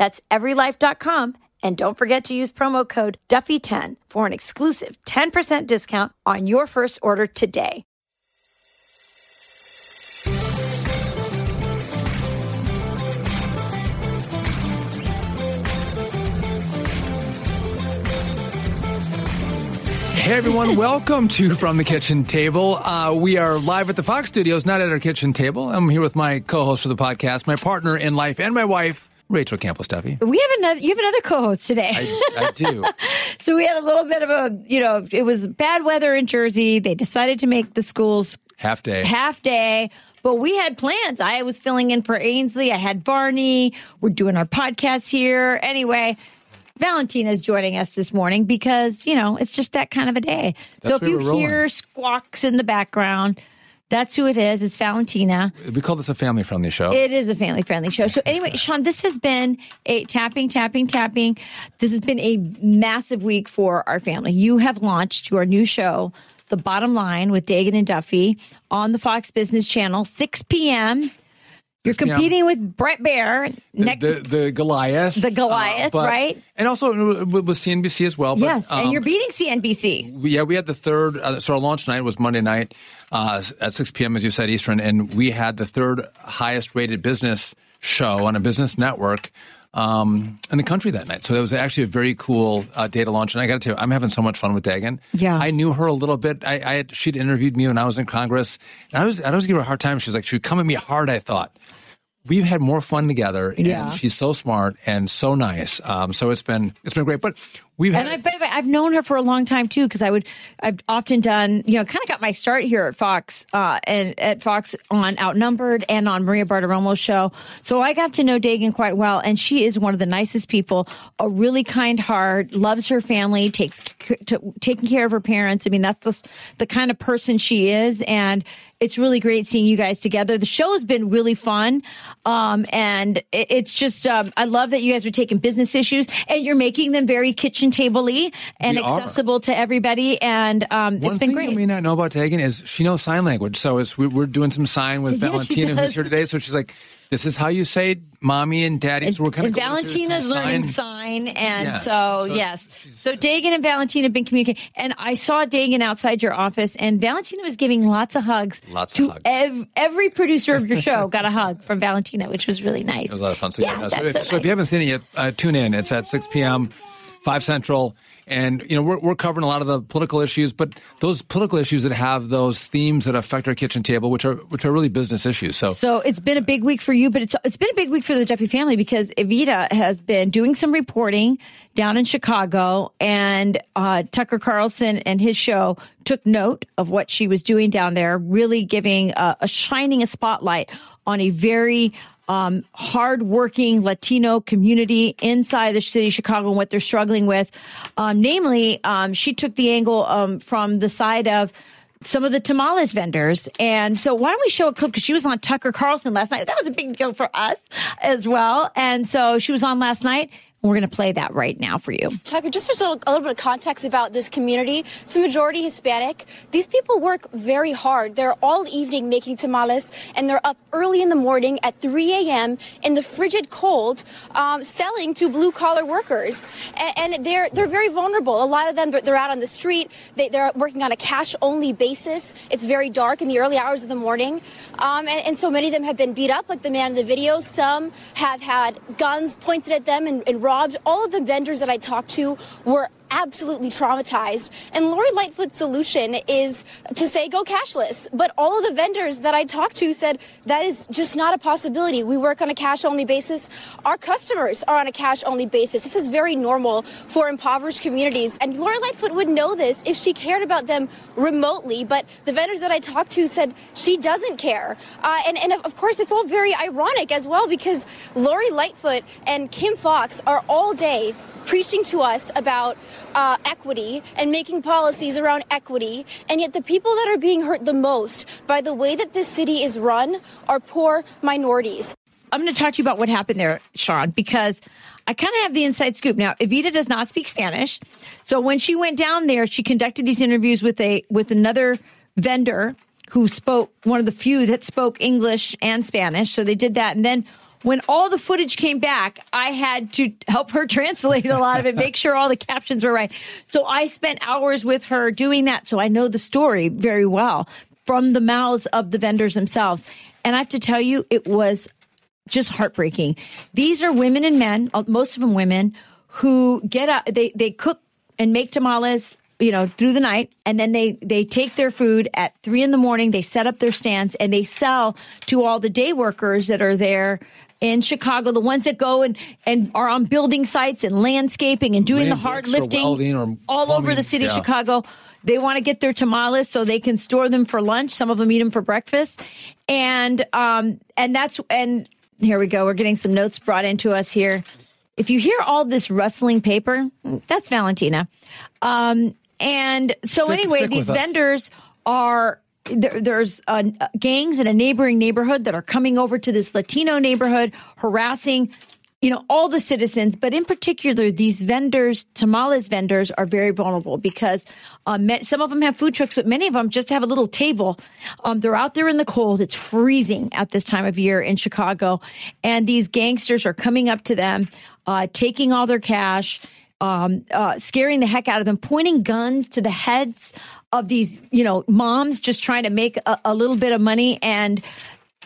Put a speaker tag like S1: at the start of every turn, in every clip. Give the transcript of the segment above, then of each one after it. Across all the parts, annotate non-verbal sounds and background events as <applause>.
S1: That's everylife.com. And don't forget to use promo code Duffy10 for an exclusive 10% discount on your first order today.
S2: Hey everyone, <laughs> welcome to From the Kitchen Table. Uh, we are live at the Fox Studios, not at our kitchen table. I'm here with my co-host for the podcast, my partner in life, and my wife, Rachel Campbell Duffy.
S3: We have another. You have another co-host today.
S2: I, I do. <laughs>
S3: so we had a little bit of a, you know, it was bad weather in Jersey. They decided to make the schools
S2: Half day.
S3: half day. But we had plans. I was filling in for Ainsley. I had Barney. We're doing our podcast here. Anyway, Valentina is joining us this morning because, you know, it's just that kind of a day.
S2: That's
S3: so if you hear squawks in the background, that's who it is. It's Valentina.
S2: we call this a family-friendly show.
S3: It is a family friendly show. So anyway, <laughs> Sean, this has been a tapping, tapping, tapping. This has been a massive week for our family. You have launched your new show, The Bottom Line with Dagen and Duffy on the Fox Business Channel, 6 p.m. You're
S2: 6 p.m.
S3: competing with Bret Baier,
S2: the,
S3: next,
S2: the, the Goliath.
S3: The Goliath,
S2: but-
S3: right?
S2: And also with with CNBC as well. But,
S3: yes, and
S2: um,
S3: you're beating CNBC.
S2: we- yeah, we had the third. Uh, so our launch night was Monday night uh, at 6 p.m. as you said Eastern, and we had the third highest rated business show on a business network um, in the country that night. So that was actually a very cool uh, data launch. And I got to tell you, I'm having so much fun with Dagen.
S3: Yeah.
S2: I knew her a little bit. I, I had, she'd interviewed me when I was in Congress, and I was I was giving her a hard time. She was like, she would come at me hard. I thought. We've had more fun together, and
S3: Yeah.
S2: she's so smart and so nice. Um, so it's been it's been great. But we've
S3: And I've, been, I've known her for a long time too, because I would, I've often done, you know, kind of got my start here at Fox, uh, and at Fox on Outnumbered and on Maria Bartiromo's show. So I got to know Dagen quite well, and she is one of the nicest people, a really kind heart, loves her family, takes taking care of her parents. I mean, that's the, the kind of person she is, and it's really great seeing you guys together. The show has been really fun, um, and it, it's just um, I love that you guys are taking business issues and you're making them very kitchen table-y and
S2: We are.
S3: accessible to everybody, and um, it's been
S2: thing
S3: great.
S2: you may not know about Dagen is she knows sign language. So it's, we, we're doing some sign with <laughs>
S3: Yeah,
S2: Valentina, who's here today. So she's like, "This is how you say mommy and daddy." so we're kind of
S3: Valentina's learning sign, and
S2: Yes.
S3: so,
S2: So
S3: yes, so Dagen and Valentina have been communicating. And I saw Dagen outside your office, and Valentina was giving lots of hugs.
S2: Lots of
S3: to
S2: hugs.
S3: Ev- every producer of your show got a hug from Valentina, which was really nice.
S2: It was a lot of fun. So,
S3: Yeah,
S2: yeah, no, so, if,
S3: so
S2: so if you haven't seen it yet, uh, tune in. It's at 6 p.m., 5 Central. And, you know, we're, we're covering a lot of the political issues, but those political issues that have those themes that affect our kitchen table, which are which are really business issues. So,
S3: So it's been a big week for you, but it's it's been a big week for the Duffy family because Evita has been doing some reporting down in Chicago, and uh, Tucker Carlson and his show took note of what she was doing down there, really giving a, a shining a spotlight on a very um, hardworking Latino community inside the city of Chicago and what they're struggling with. Um, namely, um, she took the angle um, from the side of some of the tamales vendors. And so why don't we show a clip because she was on Tucker Carlson last night. That was a big deal for us as well. And so she was on last night. We're going to play that right now for you.
S4: Tucker, just for a little, a little bit of context about this community, it's a majority Hispanic. These people work very hard. They're all evening making tamales, and they're up early in the morning at 3 a.m. in the frigid cold, um, selling to blue collar workers. And, and they're they're very vulnerable. A lot of them they're- out on the street. They, they're working on a cash only basis. It's very dark in the early hours of the morning, um, and, and so many of them have been beat up, like the man in the video. Some have had guns pointed at them and, and robbed. All of the vendors that I talked to were absolutely traumatized. And Lori Lightfoot's solution is to say go cashless. But all of the vendors that I talked to said that is just not a possibility. We work on a cash only basis. Our customers are on a cash only basis. This is very normal for impoverished communities. And Lori Lightfoot would know this if she cared about them remotely. But the vendors that I talked to said she doesn't care. Uh, and, and of course, it's all very ironic as well because Lori Lightfoot and Kim Foxx are all day preaching to us about uh, equity and making policies around equity. And yet, the people that are being hurt the most by the way that this city is run are poor minorities.
S3: I'm going to talk to you about what happened there, Sean, because I kind of have the inside scoop. Now, Evita does not speak Spanish. So when she went down there, she conducted these interviews with a with another vendor who spoke one of the few that spoke English and Spanish. So they did that. And then when all the footage came back, I had to help her <laughs> translate a lot of it, make sure all the captions were right. So I spent hours with her doing that. So I know the story very well from the mouths of the vendors themselves. And I have to tell you, it was just heartbreaking. These are women and men, uh, most of them women, who get up, they, they cook and make tamales you know through the night and then they they take their food at three in the morning they set up their stands and they sell to all the day workers that are there in chicago the ones that go and and are on building sites and landscaping and doing
S2: Land
S3: the hard lifting
S2: or
S3: all over the city
S2: Yeah.
S3: of chicago they want to get their tamales so they can store them for lunch some of them eat them for breakfast and um and that's and here we go we're getting some notes brought into us here if you hear all this rustling paper, that's Valentina. Um, and so
S2: Stick-
S3: anyway,
S2: stick
S3: these
S2: with us.
S3: vendors are there, there's uh, gangs in a neighboring neighborhood that are coming over to this Latino neighborhood, harassing, you know, all the citizens. But in particular, these vendors, tamales vendors, are very vulnerable because um, some of them have food trucks, but many of them just have a little table. Um, they're out there in the cold. It's freezing at this time of year in Chicago, and these gangsters are coming up to them, uh, taking all their cash um, uh, scaring the heck out of them, pointing guns to the heads of these, you know, moms just trying to make a, a little bit of money. And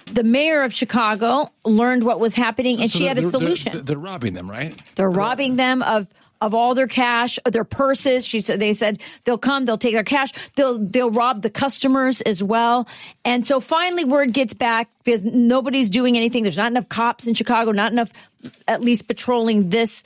S3: the mayor of Chicago learned what was happening, and
S2: So
S3: she had a
S2: they're- they're-
S3: solution.
S2: They're, they're robbing them, right?
S3: They're robbing them of of all their cash, their purses. She said they said they'll come, they'll take their cash, they'll they'll rob the customers as well. And so finally word gets back because nobody's doing anything. There's not enough cops in Chicago, not enough at least patrolling this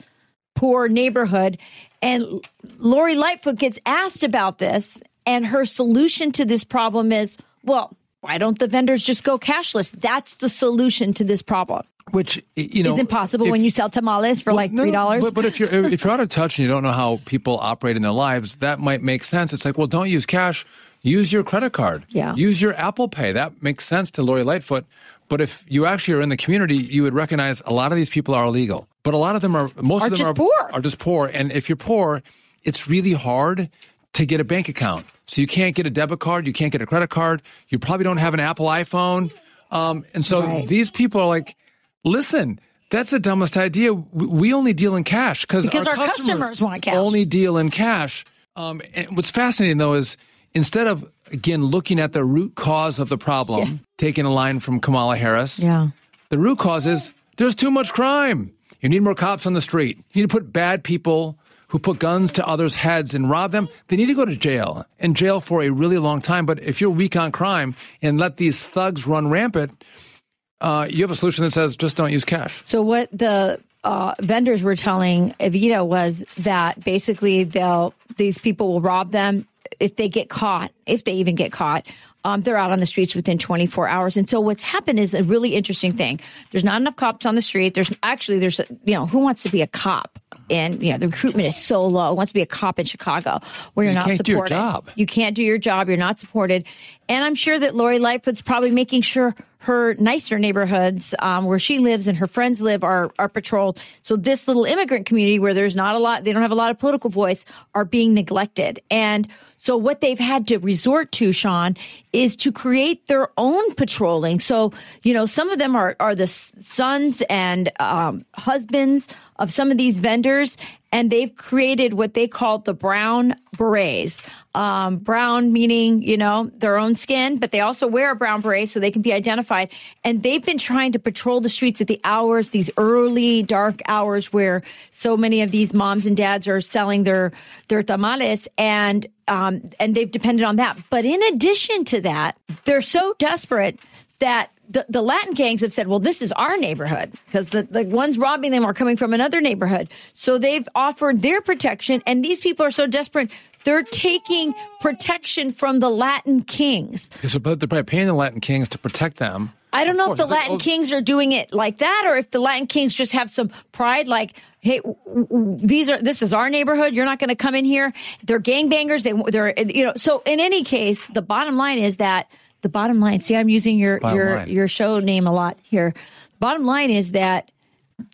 S3: poor neighborhood. And Lori Lightfoot gets asked about this, and her solution to this problem is, well, why don't the vendors just go cashless? That's the solution to this problem.
S2: Which you know
S3: Is impossible
S2: if-
S3: when you sell tamales for
S2: Well,
S3: like three dollars.
S2: But, but if you're if you're out of touch and you don't know how people operate in their lives, that might make sense. It's like, well, don't use cash. Use your credit card.
S3: Yeah.
S2: Use your Apple Pay. That makes sense to Lori Lightfoot. But if you actually are in the community, you would recognize a lot of these people are illegal. But a lot of them are most
S3: Are
S2: of them
S3: just
S2: are
S3: poor.
S2: Are just poor. And if you're poor, it's really hard to get a bank account. So you can't get a debit card. You can't get a credit card. You probably don't have an Apple iPhone. Um, and so
S3: Right.
S2: these people are like, listen, that's the dumbest idea. We only deal in cash
S3: Because
S2: our,
S3: our customers want cash.
S2: Only deal in cash. Um, and what's fascinating though is instead of again looking at the root cause of the problem,
S3: Yeah.
S2: taking a line from Kamala Harris,
S3: yeah.
S2: the root cause is there's too much crime. You need more cops on the street. You need to put bad people who put guns to others' heads and rob them. They need to go to jail and jail for a really long time. But if you're weak on crime and let these thugs run rampant, uh, you have a solution that says just don't use cash.
S3: So what the uh, vendors were telling Evita was that basically they'll these people will rob them if they get caught, if they even get caught. Um, they're out on the streets within 24 hours. And so what's happened is a really interesting thing. There's not enough cops on the street. There's actually there's you know who wants to be a cop. And you know the recruitment is so low. Who wants to be a cop in Chicago where you're
S2: You
S3: not
S2: can't do your
S3: supported.
S2: job.
S3: You can't do your job. You're not supported. And I'm sure that Lori Lightfoot's probably making sure her nicer neighborhoods um, where she lives and her friends live are are patrolled. So this little immigrant community where there's not a lot, they don't have a lot of political voice, are being neglected. And So what they've had to resort to, Sean, is to create their own patrolling. So, you know, some of them are, are the sons and um, husbands of some of these vendors, and they've created what they call the brown berets. Um, brown meaning, you know, their own skin, but they also wear a brown beret so they can be identified. And they've been trying to patrol the streets at the hours, these early dark hours where so many of these moms and dads are selling their their tamales, and um, and they've depended on that. But in addition to that, they're so desperate that the, the Latin gangs have said, well, this is our neighborhood because the, the ones robbing them are coming from another neighborhood. So they've offered their protection, and these people are so desperate. They're taking protection from the Latin kings.
S2: So, they're paying the Latin kings to protect them.
S3: I don't know if the Latin oh, kings are doing it like that, or if the Latin kings just have some pride, like, "Hey, these are this is our neighborhood. You're not going to come in here." They're gangbangers. They, they're you know. So in any case, the bottom line is that the bottom line. See, I'm using your bottom your line. your show name a lot here. Bottom line is that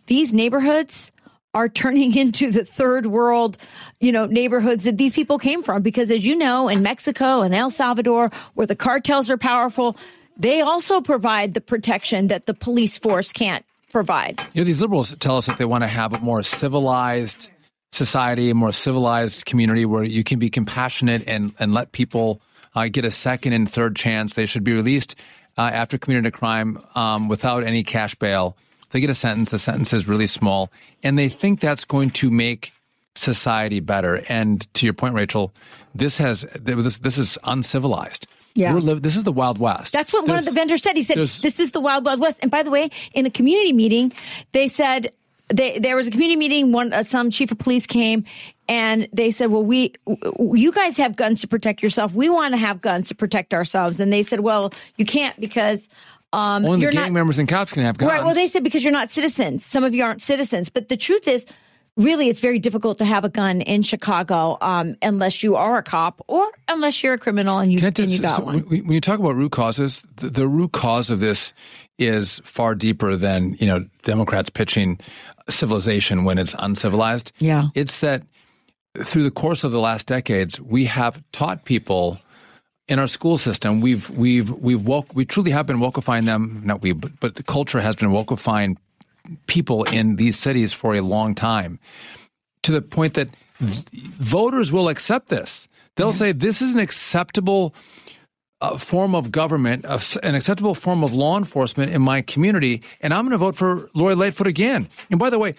S3: these neighborhoods are turning <laughs> into the third world, you know, neighborhoods that these people came from. Because as you know, in Mexico and El Salvador, where the cartels are powerful, they also provide the protection that the police force can't provide.
S2: You know, these liberals tell us that they want to have a more civilized society, a more civilized community where you can be compassionate and, and let people uh, get a second and third chance. They should be released uh, after committing a crime um, without any cash bail. They get a sentence. The sentence is really small, and they think that's going to make society better. And to your point, Rachel, this has this this is uncivilized.
S3: Yeah.
S2: Li- this is the Wild West.
S3: That's what there's, one of the vendors said. He said, This is the Wild Wild West. And by the way, in a community meeting, they said, they, there was a community meeting. One, uh, some chief of police came and they said, "Well, we, you guys have guns to protect yourself. We want to have guns to protect ourselves." And they said, "Well, you can't because." Um,
S2: Only gang
S3: not,
S2: members and cops can have guns.
S3: Right. Well, they said because you're not citizens. Some of you aren't citizens. But the truth is, really, it's very difficult to have a gun in Chicago um, unless you are a cop or unless you're a criminal and you, and you got so one.
S2: When you talk about root causes, the, the root cause of this is far deeper than you know Democrats pitching civilization when it's uncivilized.
S3: Yeah,
S2: it's that through the course of the last decades, we have taught people in our school system. We've we've we've woke, we truly have been wokeifying them. Not we, but, but the culture has been wokeifying people in these cities for a long time, to the point that voters will accept this. They'll yeah. say this is an acceptable uh, form of government, uh, an acceptable form of law enforcement in my community, and I'm going to vote for Lori Lightfoot again. And by the way,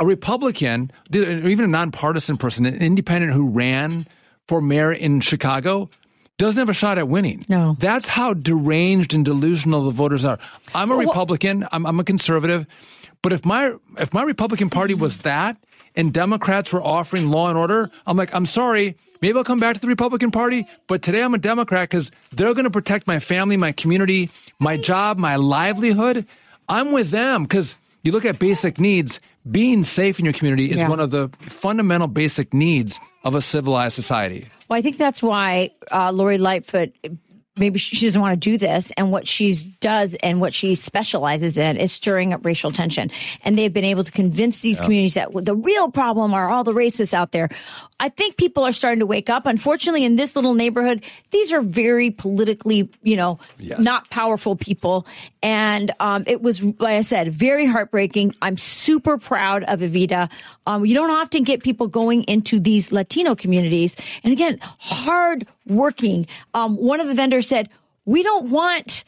S2: a Republican, even a nonpartisan person, an independent who ran for mayor in Chicago, doesn't have a shot at winning.
S3: No.
S2: That's how deranged and delusional the voters are. I'm a well, Republican, I'm, I'm, a conservative, but if my if my Republican Party was that and Democrats were offering law and order, I'm like, I'm sorry, maybe I'll come back to the Republican Party, but today I'm a Democrat because they're going to protect my family, my community, my job, my livelihood. I'm with them because you look at basic needs, being safe in your community is yeah. one of the fundamental basic needs of a civilized society.
S3: Well, I think that's why uh, Lori Lightfoot maybe she doesn't want to do this. And what she does and what she specializes in is stirring up racial tension. And they've been able to convince these yeah. communities that the real problem are all the racists out there. I think people are starting to wake up. Unfortunately in this little neighborhood these are very politically you know yes. not powerful people. And um, it was like i said very heartbreaking. I'm super proud of evita. Um, you don't often get people going into these latino communities. And again hard working. Um, one of the vendors said, we don't want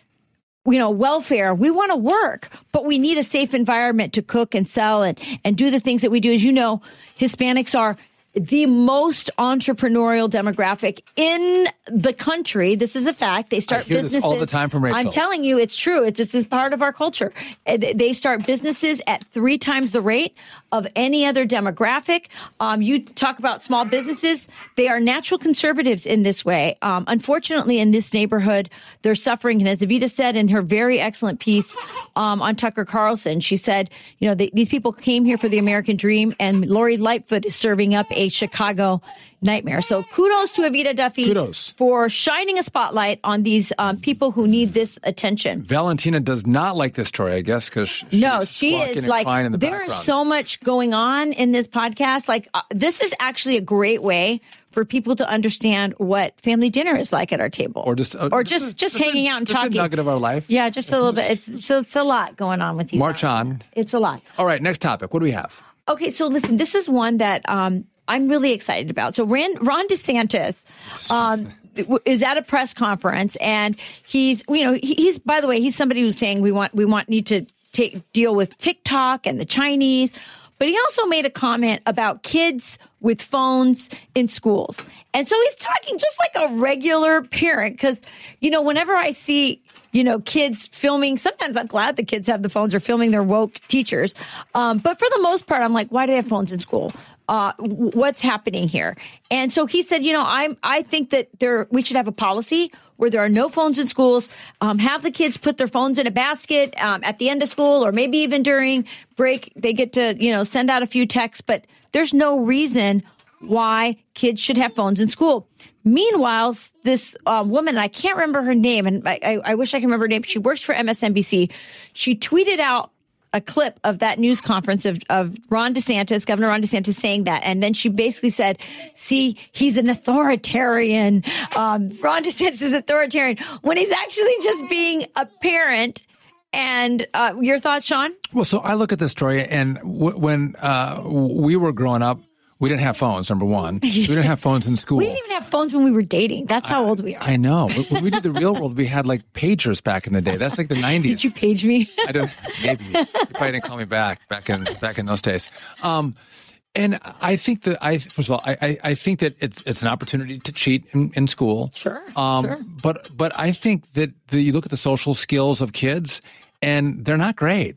S3: you know welfare. We want to work but we need a safe environment to cook and sell and and do the things that we do. As you know hispanics are the most entrepreneurial demographic in the country. This is a fact. They start businesses
S2: all the time from Rachel.
S3: I'm telling you, it's true. It, this is part of our culture. They start businesses at three times the rate of any other demographic. Um, you talk about small businesses; they are natural conservatives in this way. Um, unfortunately, in this neighborhood, they're suffering. And as Evita said in her very excellent piece um, on Tucker Carlson, she said, you know, they, these people came here for the American dream, and Lori Lightfoot is serving up a Chicago nightmare. So kudos to Evita Duffy
S2: kudos.
S3: for shining a spotlight on these um, people who need this attention.
S2: Valentina does not like this story, I guess, because
S3: no, she is like
S2: the
S3: there is so much going on in this podcast. Like uh, this is actually a great way for people to understand what family dinner is like at our table,
S2: Or just uh,
S3: or just just,
S2: a-
S3: hanging out and
S2: just a
S3: talking.
S2: nugget of our life.
S3: Yeah, just a little bit. It's so it's a lot going on with you.
S2: March on.
S3: It's a lot.
S2: All right, next topic. What do we have?
S3: Okay, so listen, this is one that um, I'm really excited about. So Ron, Ron DeSantis um, is at a press conference, and he's, you know, he's by the way, he's somebody who's saying we want we want need to take deal with TikTok and the Chinese. But he also made a comment about kids with phones in schools. And so he's talking just like a regular parent. Cause, you know, whenever I see, you know, kids filming, sometimes I'm glad the kids have the phones or filming their woke teachers. Um, but for the most part, I'm like, why do they have phones in school? Uh, what's happening here? And so he said, you know, I'm, I think that there, we should have a policy where there are no phones in schools. Um, have the kids put their phones in a basket um, at the end of school, or maybe even during break, they get to you know send out a few texts. But there's no reason why kids should have phones in school. Meanwhile, this uh, woman, I can't remember her name, and I, I, I wish I could remember her name. She works for MSNBC. She tweeted out a clip of that news conference of, of Ron DeSantis, Governor Ron DeSantis saying that. And then she basically said, see, he's an authoritarian. Um, Ron DeSantis is authoritarian when he's actually just being a parent. And uh, your thoughts, Sean?
S2: Well, so I look at this story, and w- when uh, we were growing up, we didn't have phones. Number one, <laughs> we didn't have phones in school.
S3: We didn't even have phones when we were dating. That's how old we are.
S2: I know. When we did the real world, we had like pagers back in the day. That's like the '90s. <laughs>
S3: Did you page me?
S2: I don't. Maybe you probably didn't call me back back in back in those days. Um, and I think that I first of all, I, I, I think that it's it's an opportunity to cheat in, in school.
S3: Sure,
S2: Um,
S3: sure.
S2: But but I think that the, you look at the social skills of kids, and they're not great.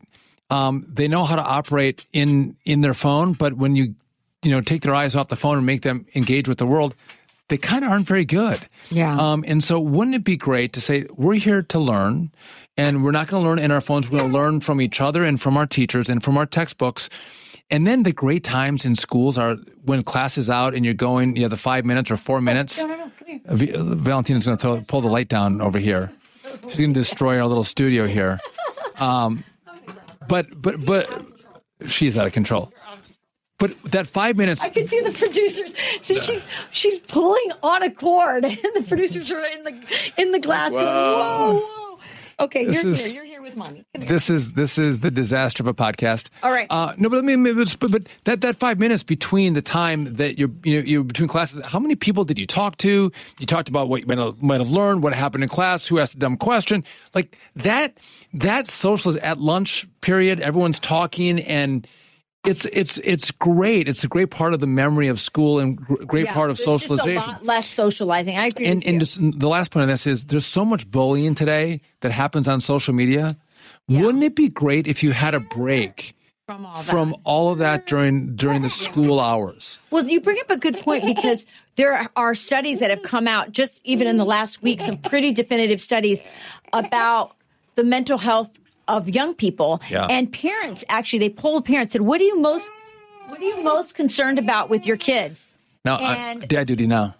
S2: Um, they know how to operate in in their phone, but when you you know take their eyes off the phone and make them engage with the world, they kind of aren't very good.
S3: Yeah.
S2: Um, and so, wouldn't it be great to say we're here to learn, and we're not going to learn in our phones. We're going to learn from each other and from our teachers and from our textbooks. And then the great times in schools are when class is out and you're going, you have the five minutes or four minutes.
S3: no, no, here.
S2: V- Valentina's going to pull the light down over here. She's going to destroy our little studio here. Um, but but but she's out of control. But that five minutes.
S3: I could see the producers. So she's she's pulling on a cord, <laughs> and the producers are in the in the glass. Going, whoa, whoa. Okay,
S2: This
S3: you're
S2: is-
S3: here. You're here with mommy. Here.
S2: This is this is the disaster of a podcast.
S3: All right.
S2: Uh, no, but I mean, but, but that that five minutes between the time that you're you know you're between classes, how many people did you talk to? You talked about what you might have, might have learned, what happened in class, who asked a dumb question, like that. That social is at lunch period. Everyone's talking and. It's it's it's great. It's a great part of the memory of school and great
S3: Yeah,
S2: part of socialization
S3: a lot less socializing. I agree.
S2: and
S3: with you.
S2: and just the last point on this is there's so much bullying today that happens on social media. Wouldn't it be great if you had a break
S3: from all
S2: from all of that during during the school hours?
S3: Well, you bring up a good point because there are studies that have come out just even in the last week, some pretty definitive studies about the mental health of young people
S2: Yeah.
S3: and parents. Actually, they polled parents said, "What are you most what are you most concerned about with your kids?"
S2: Now,
S3: And-
S2: dad duty now.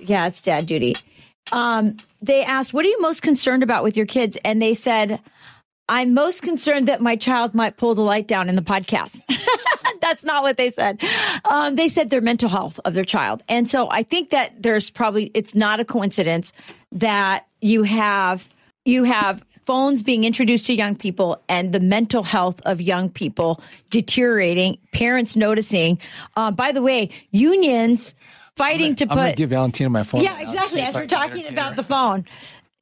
S3: Yeah, it's dad duty. Um, they asked, "What are you most concerned about with your kids?" And they said, "I'm most concerned that my child might pull the light down in the podcast." <laughs> That's not what they said. Um, they said their mental health of their child, and so I think that there's probably it's not a coincidence that you have you have phones being introduced to young people and the mental health of young people deteriorating. Parents noticing. Uh, by the way, unions fighting to
S2: I'm gonna
S3: put
S2: give Valentina my phone.
S3: yeah, exactly. As we're talking about the phone.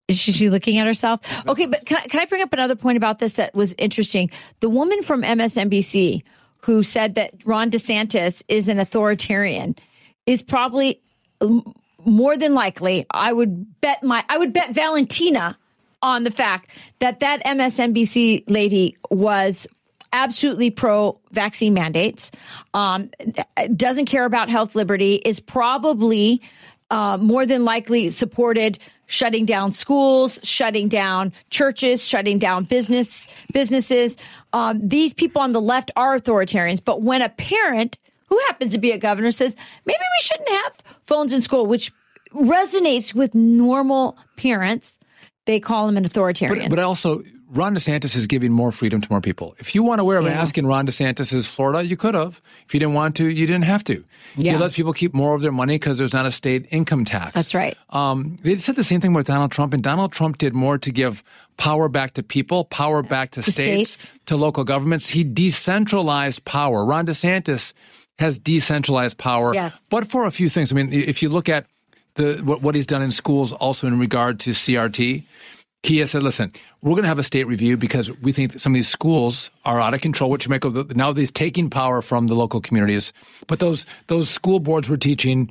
S3: Is she, she looking at herself? Okay, but can I, can I bring up another point about this that was interesting? The woman from MSNBC who said that Ron DeSantis is an authoritarian is probably more than likely. I would bet my I would bet Valentina on the fact that that MSNBC lady was absolutely pro vaccine mandates, um, doesn't care about health liberty, is probably uh, more than likely supported shutting down schools, shutting down churches, shutting down business businesses. Um, these people on the left are authoritarians, but when a parent who happens to be a governor says maybe we shouldn't have phones in school, which resonates with normal parents, they call him an authoritarian.
S2: But, but also Ron DeSantis is giving more freedom to more people. If you want to wear a
S3: Yeah.
S2: mask in Ron DeSantis's Florida, you could have. If you didn't want to, you didn't have to.
S3: Yeah.
S2: He lets people keep more of their money because there's not a state income tax.
S3: That's right.
S2: Um, they said the same thing with Donald Trump, and Donald Trump did more to give power back to people, power back to,
S3: To
S2: states,
S3: states.
S2: to local governments. He decentralized power. Ron DeSantis has decentralized power,
S3: Yes.
S2: but for a few things. I mean, if you look at the what, what he's done in schools, also in regard to CRT, he has said, "Listen, we're going to have a state review because we think that some of these schools are out of control." Which make of now these taking power from the local communities, but those those school boards were teaching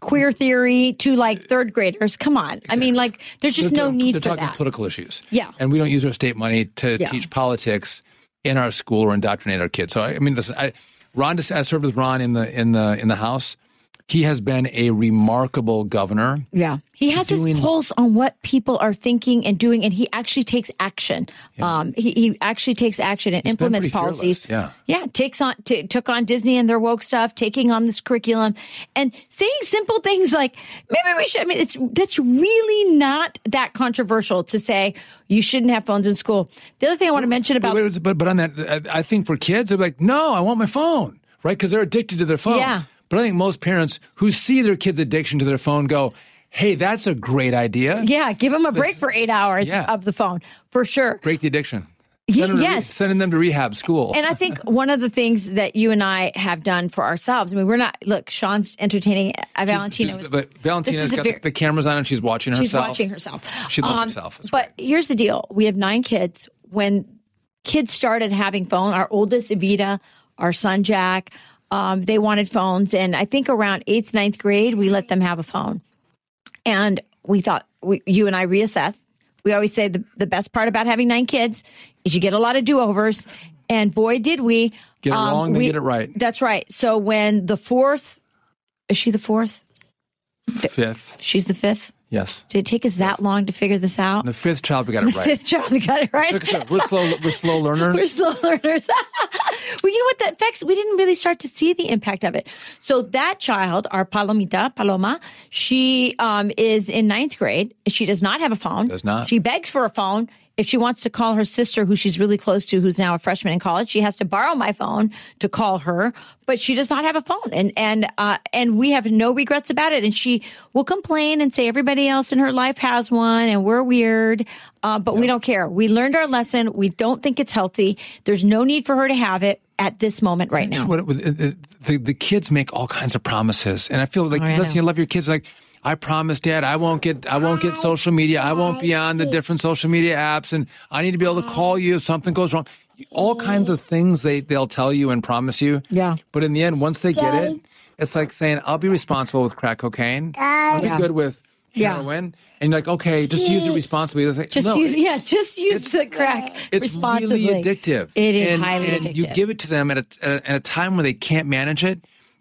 S3: Queer theory to like third graders. Come on. I mean, like, there's just
S2: They're-
S3: no need
S2: they're
S3: for
S2: talking
S3: that.
S2: political issues.
S3: Yeah.
S2: and we don't use our state money to
S3: Yeah.
S2: teach politics in our school or indoctrinate our kids. So I, I mean, listen, I, Ron, I served with Ron in the in the in the House. He has been a remarkable governor.
S3: Yeah. He has
S2: doing-
S3: his pulse on what people are thinking and doing, and he actually takes action. Um, he, he actually takes action and implements
S2: pretty fearless,
S3: policies.
S2: yeah.
S3: Yeah. Takes on, t- took on Disney and their woke stuff, taking on this curriculum and saying simple things like, maybe we should, I mean, it's, that's really not that controversial to say you shouldn't have phones in school. The other thing I want to mention about,
S2: But, but but on that, I I think for kids, they're like, no, I want my phone, right? Because they're addicted to their phone.
S3: Yeah.
S2: But I think most parents who see their kids' addiction to their phone go, hey, that's a great idea.
S3: yeah, give them a break for eight hours
S2: Yeah.
S3: of the phone for sure.
S2: Break the addiction. Send them to re-
S3: yes.
S2: sending them to rehab school.
S3: And I think <laughs> one of the things that you and I have done for ourselves, I mean, we're not, look, Sean's entertaining uh, Valentina.
S2: She's- but Valentina's
S3: This is a
S2: got
S3: very-
S2: the, cameras on and she's watching
S3: She's
S2: herself.
S3: watching herself. Um,
S2: She loves herself. It's
S3: But here's the deal: we have nine kids. When kids started having phone, our oldest Evita, our son Jack, um, they wanted phones, and I think around eighth, ninth grade, we let them have a phone. And we thought, we, you and I reassessed. We always say the, the best part about having nine kids is you get a lot of do overs. And boy, did we.
S2: Get it
S3: Um,
S2: wrong,
S3: we-
S2: get it right.
S3: That's right. So when the fourth, is she the fourth?
S2: Fifth.
S3: She's the fifth.
S2: Yes.
S3: Did it take us that long to figure this out?
S2: The fifth child, we got it <laughs> right.
S3: Fifth child, we got it right.
S2: Took us we're slow. We're slow <laughs> learners.
S3: We're slow learners. <laughs> well, you know what? The effects, we didn't really start to see the impact of it. So that child, our Palomita, Paloma, she um, is in ninth grade. She does not have a phone.
S2: Does not.
S3: She begs for a phone. If she wants to call her sister, who she's really close to, who's now a freshman in college, she has to borrow my phone to call her. But she does not have a phone, and and uh, and we have no regrets about it. And she will complain and say everybody else in her life has one, and we're weird. Uh, but we don't care. We learned our lesson. We don't think it's healthy. There's no need for her to have it at this moment right now.
S2: it was- it- it- the, the kids make all kinds of promises, and I feel like
S3: Oh, I
S2: listen, you love your kids. Like I promise, Dad, I won't get I won't get oh, social media. I won't be on the different social media apps, and I need to be able to oh. call you if something goes wrong. All kinds of things they they'll tell you and promise you.
S3: Yeah.
S2: But in the end, once they get it, it's like saying, "I'll be responsible with crack cocaine. I'll be
S3: Yeah.
S2: good with
S3: Yeah.
S2: heroin." And you're like, "Okay, just use it responsibly." Like,
S3: Just
S2: no,
S3: use, yeah, just use the crack
S2: it's
S3: responsibly.
S2: really addictive.
S3: It is
S2: and,
S3: highly
S2: and you give it to them at a, at a, at a time when they can't manage it,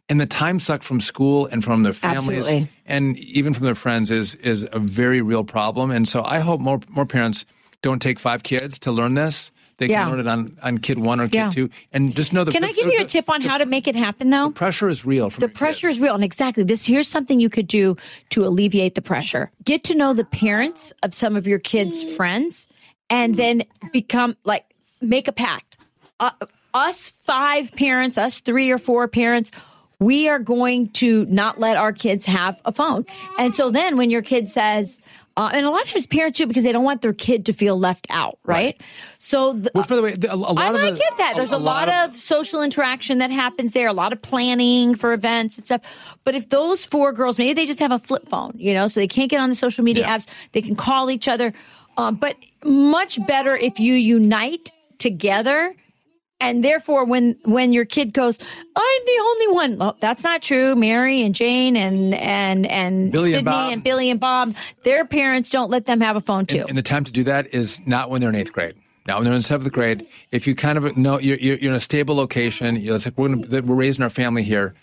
S2: and the time sucked from school and from their families
S3: Absolutely.
S2: and even from their friends is is a very real problem. And so I hope more more parents don't take five kids to learn this. They
S3: Yeah.
S2: can learn it on, on kid one or kid
S3: Yeah.
S2: two, and just know the.
S3: Can I give you a tip on how to make it happen, though?
S2: Pressure is real.
S3: The pressure
S2: kids.
S3: is real. And exactly this here's something you could do to alleviate the pressure. Get to know the parents of some of your kids' friends and then become like make a pact. Uh, us five parents, us three or four parents, we are going to not let our kids have a phone. And so then when your kid says, uh, and a lot of times parents do because they don't want their kid to feel left out, right? So the,
S2: Which, by the way, a, a lot
S3: I,
S2: of
S3: I get that. There's a, lot, of, social interaction that happens there, a lot of planning for events and stuff. But if those four girls, maybe they just have a flip phone, you know, so they can't get on the social media
S2: Yeah.
S3: apps, they can call each other. Um, but much better if you unite together. And therefore, when when your kid goes, I'm the only one. Well, that's not true. Mary and Jane and and and
S2: Billy and
S3: Sydney
S2: Bob.
S3: and Billy and Bob, their parents don't let them have a phone too.
S2: And the time to do that is not when they're in eighth grade. Now, when they're in seventh grade, if you kind of know you're, you're, you're in a stable location, you're it's like we're, gonna, we're raising our family here.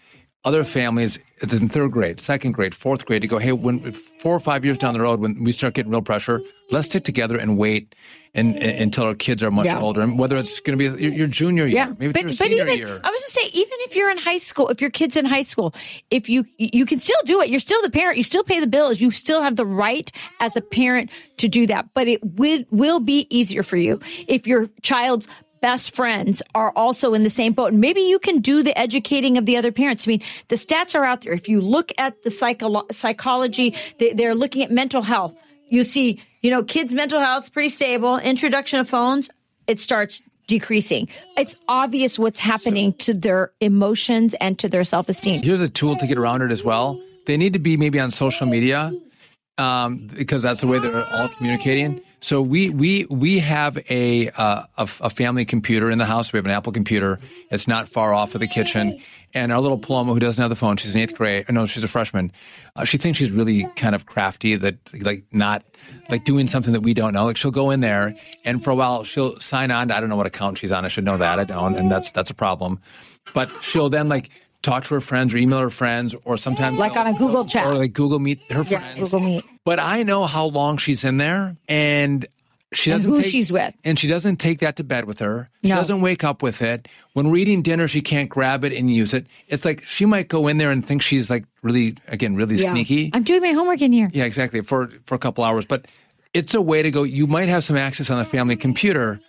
S2: Other families it's in third grade, second grade, fourth grade to go, hey, when four or five years down the road, when we start getting real pressure, let's stick together and wait and, and until our kids are much
S3: Yeah.
S2: older. And whether it's going to be your, your junior year,
S3: Yeah,
S2: maybe it's
S3: but,
S2: your
S3: but
S2: senior
S3: even
S2: year.
S3: I was gonna say, even if you're in high school, if your kid's in high school, if you you can still do it, you're still the parent, you still pay the bills, you still have the right as a parent to do that. But it will will be easier for you if your child's best friends are also in the same boat. And maybe you can do the educating of the other parents. I mean, the stats are out there. If you look at the psycho- psychology, they, they're looking at mental health. You see, you know, kids' mental health is pretty stable. Introduction of phones, it starts decreasing. It's obvious what's happening to their emotions and to their self esteem.
S2: Here's a tool to get around it as well. They need to be maybe on social media um, because that's the way they're all communicating. So we we we have a, uh, a a family computer in the house. We have an Apple computer. It's not far off of the kitchen. And our little Paloma, who doesn't have the phone, she's in eighth grade. No, she's a freshman. Uh, she thinks she's really kind of crafty, that like not like doing something that we don't know. Like she'll go in there, and for a while she'll sign on. To, I don't know what account she's on. I should know that. I don't, and that's that's a problem. But she'll then like talk to her friends or email her friends, or sometimes
S3: Like on a Google chat.
S2: or like Google Meet her
S3: Yeah,
S2: friends.
S3: Google Meet.
S2: But I know how long she's in there, and she doesn't
S3: who
S2: take,
S3: she's with.
S2: and she doesn't take that to bed with her. She
S3: No.
S2: doesn't wake up with it. When we're eating dinner, she can't grab it and use it. It's like she might go in there and think she's like really, again, really
S3: Yeah.
S2: sneaky.
S3: I'm doing my homework in here.
S2: yeah, exactly. For for a couple hours, but it's a way to go. You might have some access on the family computer,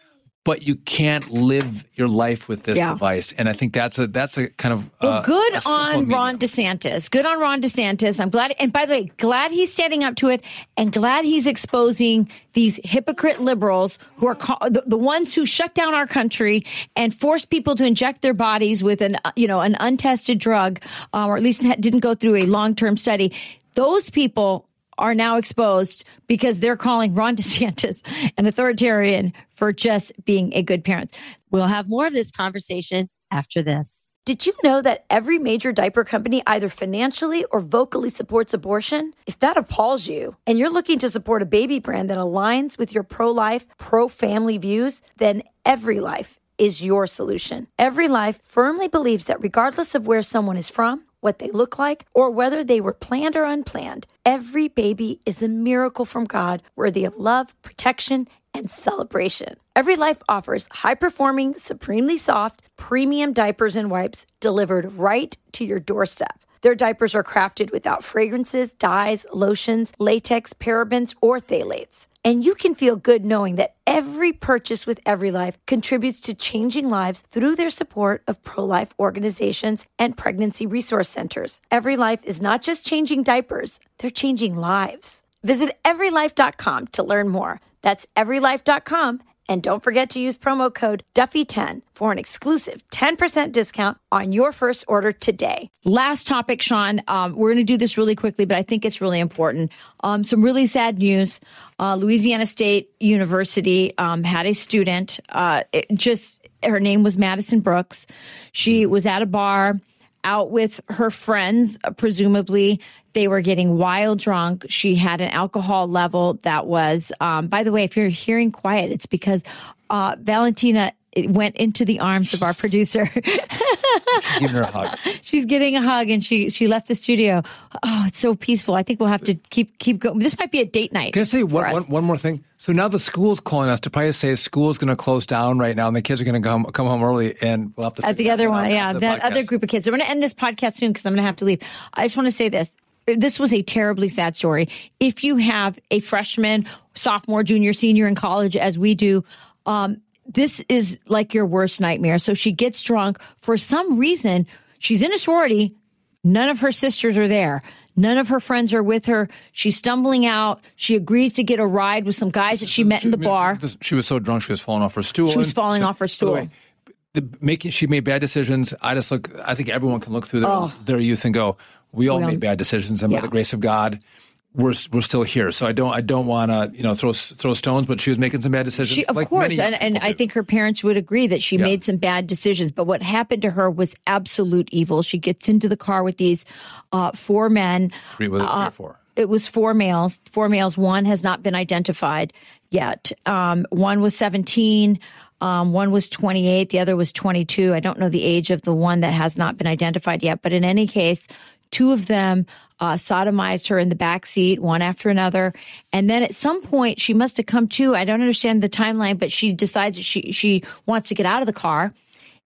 S2: but you can't live your life with this
S3: Yeah.
S2: device. And I think that's a that's a kind of
S3: Well,
S2: uh,
S3: good on
S2: medium.
S3: Ron DeSantis. Good on Ron DeSantis. I'm glad. And by the way, glad he's standing up to it and glad he's exposing these hypocrite liberals who are ca- the, the ones who shut down our country and forced people to inject their bodies with an, uh, you know, an untested drug, um, or at least didn't go through a long-term study. Those people are now exposed because they're calling Ron <laughs> DeSantis an authoritarian for just being a good parent.
S5: We'll have more of this conversation after this.
S1: Did you know that every major diaper company either financially or vocally supports abortion? If that appalls you and you're looking to support a baby brand that aligns with your pro life, pro family views, then Every Life is your solution. Every Life firmly believes that regardless of where someone is from, what they look like, or whether they were planned or unplanned, every baby is a miracle from God worthy of love, protection, and celebration. Every Life offers high performing, supremely soft, premium diapers and wipes delivered right to your doorstep. Their diapers are crafted without fragrances, dyes, lotions, latex, parabens, or phthalates. And you can feel good knowing that every purchase with Every Life contributes to changing lives through their support of pro life organizations and pregnancy resource centers. Every Life is not just changing diapers, they're changing lives. Visit everylife.com to learn more. That's everylife.com. And don't forget to use promo code Duffy10 for an exclusive 10% discount on your first order today.
S3: Last topic, Sean. Um, we're going to do this really quickly, but I think it's really important. Um, some really sad news. Uh, Louisiana State University um, had a student. Uh, it just her name was Madison Brooks. She was at a bar out with her friends, presumably. They were getting wild drunk. She had an alcohol level that was, um, by the way, if you're hearing quiet, it's because uh, Valentina it went into the arms of our producer. <laughs>
S2: Give her a hug. <laughs>
S3: She's getting a hug and she she left the studio. Oh, it's so peaceful. I think we'll have to keep keep going. This might be a date night.
S2: Can I say one, one, one more thing? So now the school's calling us to probably say school's going to close down right now, and the kids are going to come come home early, and we'll have to
S3: At the other one, yeah, that other group of kids. I'm going to end this podcast soon because I'm going to have to leave. I just want to say this. This was a terribly sad story. If you have a freshman, sophomore, junior, senior in college, as we do, um, this is like your worst nightmare. So she gets drunk. For some reason, she's in a sorority. None of her sisters are there. None of her friends are with her. She's stumbling out. She agrees to get a ride with some guys that she met in the bar.
S2: She was so drunk, she was falling off her stool.
S3: She was falling
S2: so-
S3: off her stool.
S2: way, the, making she made bad decisions. I just look. I think everyone can look through their,
S3: Oh.
S2: their youth and go, "We all
S3: We all-
S2: made bad decisions, and by the grace of God, we're we're still here." So I don't I don't want to you know throw throw stones, but she was making some bad decisions.
S3: She, of
S2: like
S3: course, and, and I think her parents would agree that she
S2: Yeah.
S3: made some bad decisions. But what happened to her was absolute evil. She gets into the car with these uh, four men.
S2: three, was it three
S3: uh,
S2: or four.
S3: it was four males. Four males. One has not been identified yet. Um, one was 17. Um, one was 28. The other was 22. I don't know the age of the one that has not been identified yet. But in any case, two of them uh, sodomized her in the back seat, one after another. And then at some point, she must have come to. I don't understand the timeline, but she decides that she she wants to get out of the car,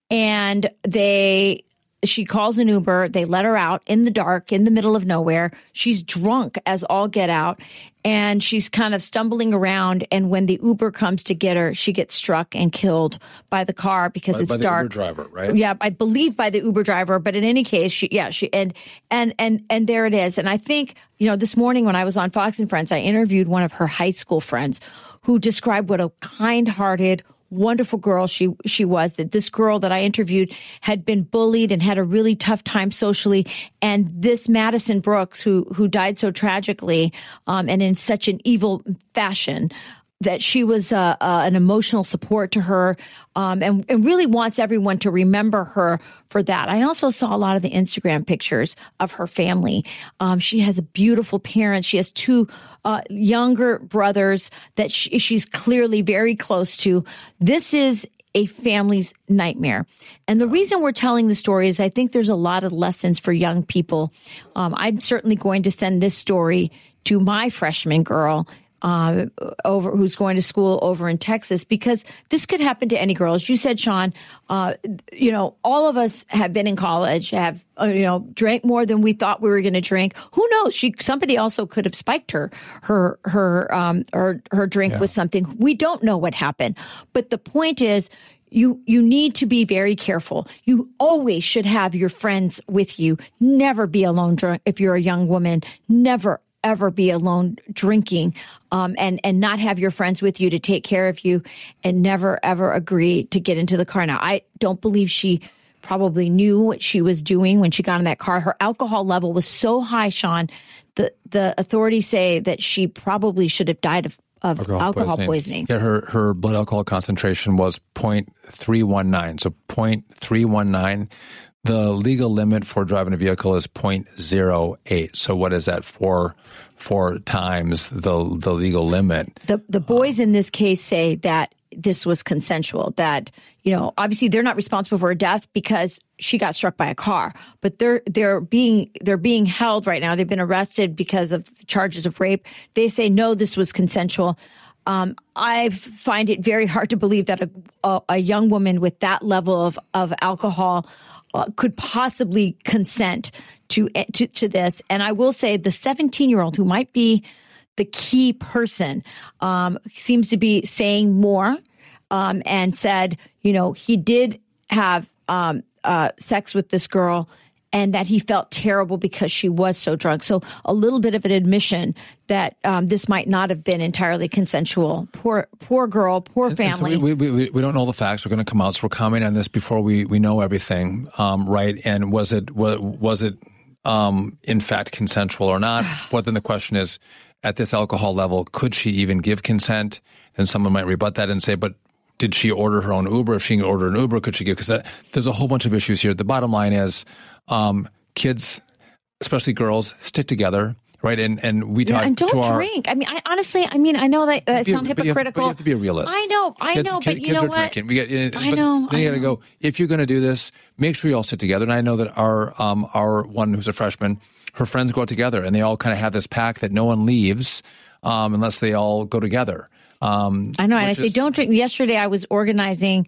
S3: and they she calls an Uber. They let her out in the dark, in the middle of nowhere. She's drunk as all get out, and she's kind of stumbling around. And when the Uber comes to get her, she gets struck and killed by the car because
S2: By-
S3: it's
S2: by the
S3: dark.
S2: Uber driver, right?
S3: Yeah, I believe by the Uber driver. But in any case, she yeah she and and and and there it is. And I think you know this morning when I was on Fox and Friends, I interviewed one of her high school friends who described what a kind-hearted wonderful girl she she was that this girl that I interviewed had been bullied and had a really tough time socially. And this Madison Brooks who who died so tragically um, and in such an evil fashion that she was uh, uh, an emotional support to her um, and, and really wants everyone to remember her for that. I also saw a lot of the Instagram pictures of her family. Um, she has a beautiful parents. She has two uh, younger brothers that she, she's clearly very close to. This is a family's nightmare. And the reason we're telling the story is I think there's a lot of lessons for young people. Um, I'm certainly going to send this story to my freshman girl uh, over who's going to school over in Texas because this could happen to any girl. As you said, Sean, uh, you know, all of us have been in college, have uh, you know, drank more than we thought we were going to drink. Who knows? She somebody also could have spiked her her her um her her drink with something. We don't know what happened, but the point is you you need to be very careful. You always should have your friends with you. Never be alone drunk if you're a young woman. Never ever be alone drinking um, and and not have your friends with you to take care of you and never ever agree to get into the car now i don't believe she probably knew what she was doing when she got in that car her alcohol level was so high sean the the authorities say that she probably should have died of, of alcohol, poisoning.
S2: Yeah, her her blood alcohol concentration was 0.319. So 0.319. The legal limit for driving a vehicle is 0.08. So what is that? Four four times the the legal limit.
S3: the the boys in this case say that this was consensual that you know obviously they're not responsible for her death because she got struck by a car but they're they're being they're being held right now they've been arrested because of charges of rape they say no this was consensual um, I find it very hard to believe that a, a, a young woman with that level of, of alcohol could possibly consent to, to to this. And I will say, the 17 year old who might be the key person um, seems to be saying more um, and said, you know, he did have um, uh, sex with this girl and that he felt terrible because she was so drunk. So a little bit of an admission that um, this might not have been entirely consensual. Poor, poor girl, poor
S2: And so
S3: family.
S2: we, we, we, we don't know the facts. We're going to come out, so we're commenting on this before we, we know everything, um, right? And was it was, was it um, in fact consensual or not? <sighs> but then the question is, at this alcohol level, could she even give consent? And someone might rebut that and say, but did she order her own Uber? If she can order an Uber, could she give? Because there's a whole bunch of issues here. The bottom line is, um, kids, especially girls, stick together, right? And and we talk Yeah,
S3: and don't
S2: to our
S3: drink. I mean, I honestly, I mean, I know that that sounds
S2: but you have- but
S3: hypocritical.
S2: you have to be a realist.
S3: I know, I
S2: kids,
S3: know,
S2: kid-
S3: but you
S2: kids
S3: know
S2: are
S3: what?
S2: drinking. We get,
S3: I know,
S2: Then you got to go. If you're going to do this, make sure you all sit together. And I know that our um, our one who's a freshman, her friends go out together, and they all kind of have this pack that no one leaves um, unless they all go together. Um,
S3: I know, and I
S2: which
S3: say don't drink. Yesterday, I was organizing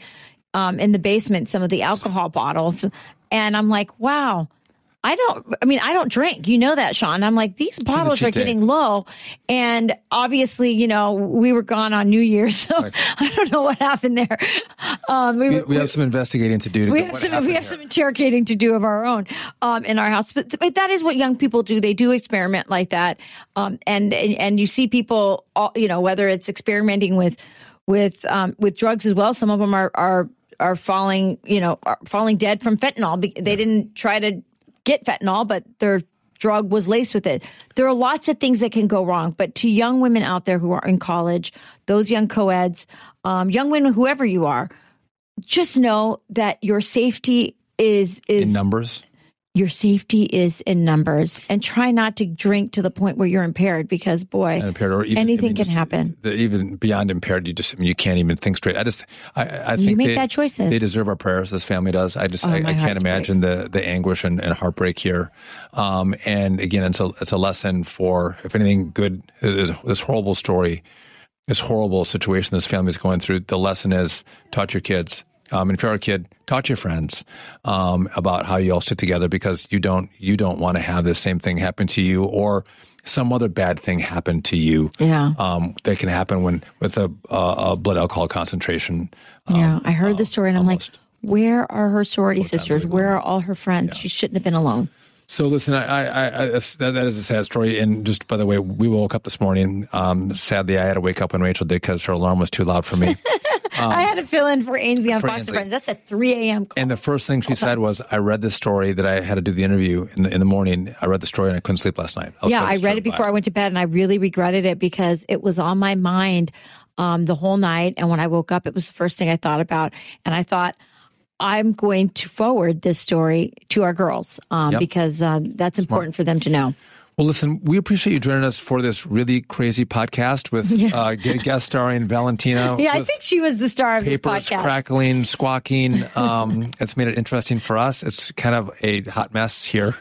S3: um, in the basement some of the alcohol bottles, and I'm like, wow. I don't. I mean, I don't drink. You know that, Sean. I'm like these bottles are getting low, and obviously, you know, we were gone on New Year's, <laughs> so I don't know what happened there. Um, we,
S2: We, we have some investigating to do. To
S3: we have some we have some interrogating to do of our own um, in our house, but, but that is what young people do. They do experiment like that, um, and, and and you see people, all, you know, whether it's experimenting with with um, with drugs as well. Some of them are are are falling, you know, are falling dead from fentanyl. They didn't try to get fentanyl, but their drug was laced with it. There are lots of things that can go wrong. But to young women out there who are in college, those young co-eds, um, young women, whoever you are, just know that your safety is is
S2: in numbers.
S3: Your safety is in numbers. And try not to drink to the point where you're impaired because boy
S2: impaired or even,
S3: anything
S2: I mean,
S3: can
S2: just
S3: happen.
S2: the, even beyond impaired you just I mean, you can't even think straight. I just i, I think
S3: You make
S2: they,
S3: bad choices.
S2: they deserve our prayers this family does. I just
S3: Oh,
S2: I, I can't imagine the the anguish and, and heartbreak here. Um and again it's a it's a lesson for if anything good this this horrible story this horrible situation this family is going through. The lesson is taught your kids um, and if you're a kid, talk to your friends um, about how you all stick together because you don't you don't want to have the same thing happen to you or some other bad thing happen to you.
S3: Yeah.
S2: Um, that can happen when with a, a, a blood alcohol concentration. Um,
S3: yeah i heard the story and i'm like where are her sorority sisters where are all her friends she shouldn't have been alone
S2: So listen, I, I, I that, that is a sad story. And just by the way, we woke up this morning. Um, sadly, I had to wake up when Rachel did because her alarm was too loud for me. <laughs>
S3: i had to fill in for ainsley on
S2: Um, for
S3: fox
S2: Ainsley.
S3: friends that's at 3 a.m call.
S2: And the first thing she said was, "I read this story that I had to do the interview in the in the morning. I read the story and I couldn't sleep last night." was
S3: yeah i read it before i went to bed and i really regretted it because it was on my mind um, the whole night and when i woke up it was the first thing i thought about and i thought i'm going to forward this story to our girls um,
S2: Yep.
S3: because um, that's important for them to know
S2: Well, listen, we appreciate you joining us for this really crazy podcast with <laughs>
S3: Yes.
S2: uh, gu- guest starring Valentina. <laughs>
S3: yeah i think she was the star of this
S2: papers
S3: podcast
S2: crackling, squawking. Um, <laughs> it's made it interesting for us. It's kind of a hot mess here.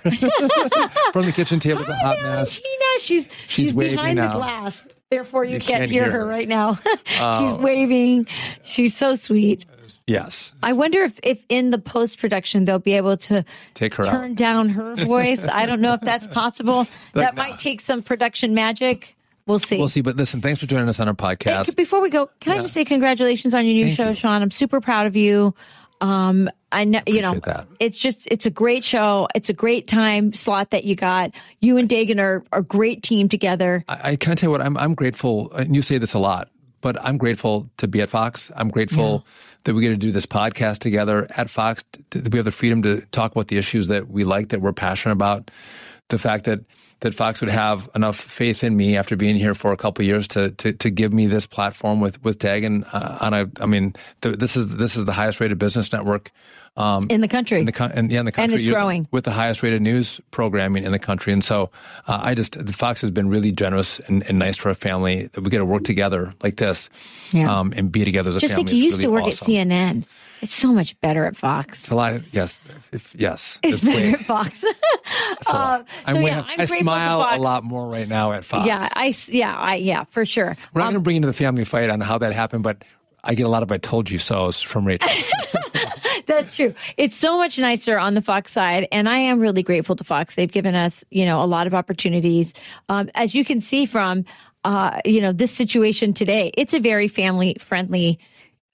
S2: From the kitchen table, it's a hot
S3: I
S2: mess.
S3: She's she's,
S2: waving
S3: behind
S2: now.
S3: the glass. Therefore, you,
S2: You
S3: can't,
S2: can't
S3: hear, her
S2: her.
S3: right now. she's
S2: Oh.
S3: waving. She's so sweet.
S2: Yes,
S3: I wonder if, if in the post production they'll be able to
S2: Take her
S3: turn
S2: out.
S3: down her <laughs> voice. I don't know if that's possible. <laughs> that
S2: nah.
S3: might take some production magic. We'll see.
S2: we'll see. But listen, thanks for joining us on our
S3: Hey,
S2: podcast.
S3: before we go, can I just say congratulations on your new
S2: Thank
S3: show,
S2: you.
S3: Sean? I'm super proud of you. Um, I know, you know,
S2: that.
S3: it's just, it's a great show. It's a great time slot that you got. You and Dagen are a great team together.
S2: I, I can I tell you what I'm I'm grateful. And you say this a lot, but I'm grateful to be at Fox. I'm grateful that we get to do this podcast together at Fox. That we have the freedom to talk about the issues that we like, that we're passionate about. The fact that that Fox would have enough faith in me after being here for a couple of years to to, to give me this platform with with and uh, on a. I mean, the, this is this is the highest rated business network. Um,
S3: in the country.
S2: in the con- and yeah, in the country,
S3: it's
S2: You're-
S3: growing.
S2: with the highest rated news programming in the country. And so, uh, I just the Fox has been really generous and, and nice for our family that we get to work together like this,
S3: Yeah.
S2: um, and be together as a
S3: Just
S2: family.
S3: like you
S2: It's
S3: used to work
S2: awesome.
S3: at CNN. It's so much better at Fox.
S2: It's a lot. Of, yes, if, yes,
S3: It's
S2: way-
S3: better at Fox. <laughs> Uh, <laughs>
S2: I'm
S3: so yeah, I'm
S2: I smile a lot more right now at Fox.
S3: yeah, I yeah, I yeah, for sure.
S2: We're not
S3: Um,
S2: going to bring into the family fight on how that happened, but I get a lot of "I told you so"s from Rachel. <laughs>
S3: That's true. It's so much nicer on the Fox side, and I am really grateful to Fox. They've given us, you know, a lot of opportunities. Um, as you can see from, uh, you know, this situation today, it's a very family friendly.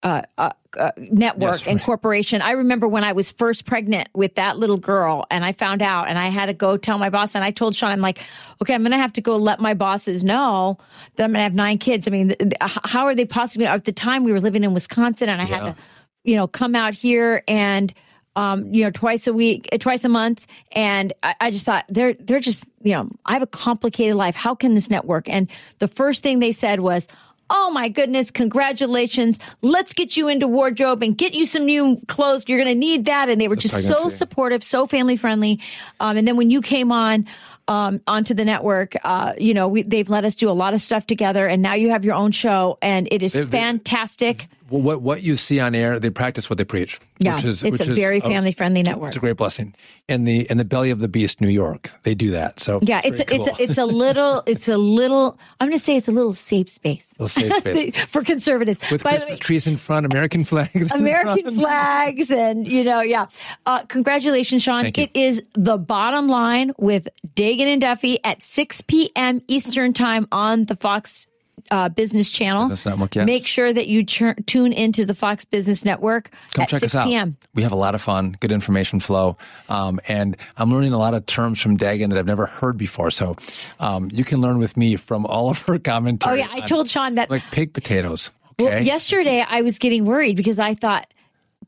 S3: Uh, uh, uh, network
S2: Yes,
S3: and
S2: right.
S3: corporation. I remember when I was first pregnant with that little girl, and I found out, and I had to go tell my boss. And I told Sean, I'm like, okay, I'm going to have to go let my bosses know that I'm going to have nine kids. I mean, th- th- how are they possibly? At the time, we were living in Wisconsin, and I had to you know, come out here and um, you know, twice a week, uh, twice a month, and I, I just thought they're they're just you know, I have a complicated life. How can this network? And the first thing they said was. Oh my goodness, congratulations. Let's get you into wardrobe and get you some new clothes. You're going to need that. And they were just so supportive, so family friendly. Um, and then when you came on, um, onto the network, uh, you know, we, they've let us do a lot of stuff together. And now you have your own show and it is fantastic.
S2: Well, what what you see on air, they practice what they preach.
S3: Yeah,
S2: which is,
S3: it's
S2: which
S3: a
S2: is
S3: very family friendly network.
S2: It's a great blessing. In the in the belly of the beast, New York, they do that. So
S3: Yeah, it's
S2: very
S3: a, it's a, it's a little <laughs> it's a little I'm going to say it's a little safe space
S2: Little safe <laughs> space.
S3: for conservatives.
S2: with
S3: By the
S2: Christmas
S3: way,
S2: trees in front, American flags. in
S3: American flags and you know yeah. Uh, congratulations, Sean. It is the bottom line with Dagen and Duffy at 6 p.m. Eastern time on the Fox. Uh, business channel.
S2: Business Network, yes.
S3: Make sure that you tune into the Fox Business Network
S2: Come
S3: at
S2: check
S3: 6
S2: us out.
S3: p.m.
S2: We have a lot of fun, good information flow, um, and I'm learning a lot of terms from Dagen that I've never heard before. So um, you can learn with me from all <laughs> of her commentary.
S3: Oh yeah, I
S2: on,
S3: told Sean that
S2: like pig potatoes. Okay.
S3: Well, yesterday I was getting worried because I thought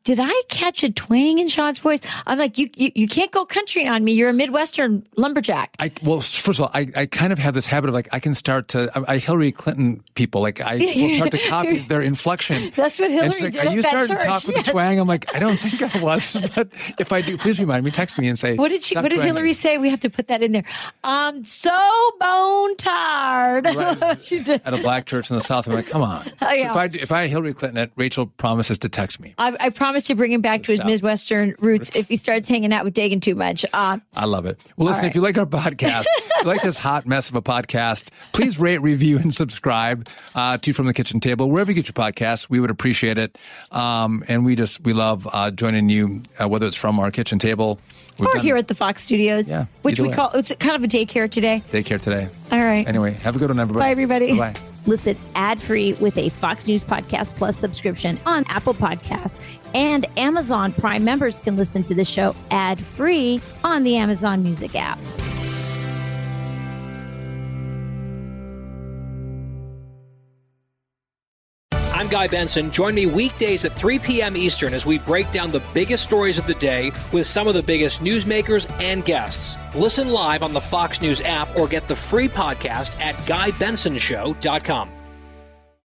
S3: did I catch a twang in Sean's voice? I'm like, you, you, you can't go country on me. You're a Midwestern lumberjack.
S2: I well, first of all, I, I kind of have this habit of like I can start to I, I Hillary Clinton people like I will start to copy <laughs> their inflection.
S3: That's what Hillary
S2: like,
S3: did
S2: Are you starting to talk with
S3: yes.
S2: the twang? I'm like, I don't think I was, <laughs> but if I do, please remind me. Text me and say
S3: What did she? What did
S2: twanging."
S3: Hillary say? We have to put that in there. I'm so bone tired.
S2: Right. <laughs>
S3: she did.
S2: at a black church in the South. I'm like, come on.
S3: Oh, yeah.
S2: So if I if I Hillary Clinton, it, Rachel promises to text me.
S3: I, I promise to bring him back to his
S2: Stop.
S3: Midwestern roots if he starts hanging out with Dagen too much. Uh,
S2: I love it. Well, listen,
S3: right.
S2: if you like our podcast, if you like this hot mess of a podcast, please rate, review, and subscribe uh, to From the Kitchen Table wherever you get your podcasts. We would appreciate it, um, and we just we love uh, joining you, uh, whether it's from our kitchen table. We've
S3: or
S2: done
S3: here at the Fox Studios,
S2: Yeah,
S3: which we
S2: way.
S3: call it's kind of a daycare today.
S2: daycare today.
S3: All right.
S2: Anyway, have a good one, everybody.
S3: Bye, everybody.
S2: Bye.
S5: Listen ad free with a Fox News Podcast Plus subscription on Apple Podcasts. And Amazon Prime members can listen to the show ad free on the Amazon Music app.
S6: I'm Guy Benson. Join me weekdays at 3 p.m. Eastern as we break down the biggest stories of the day with some of the biggest newsmakers and guests. Listen live on the Fox News app or get the free podcast at GuyBensonShow.com.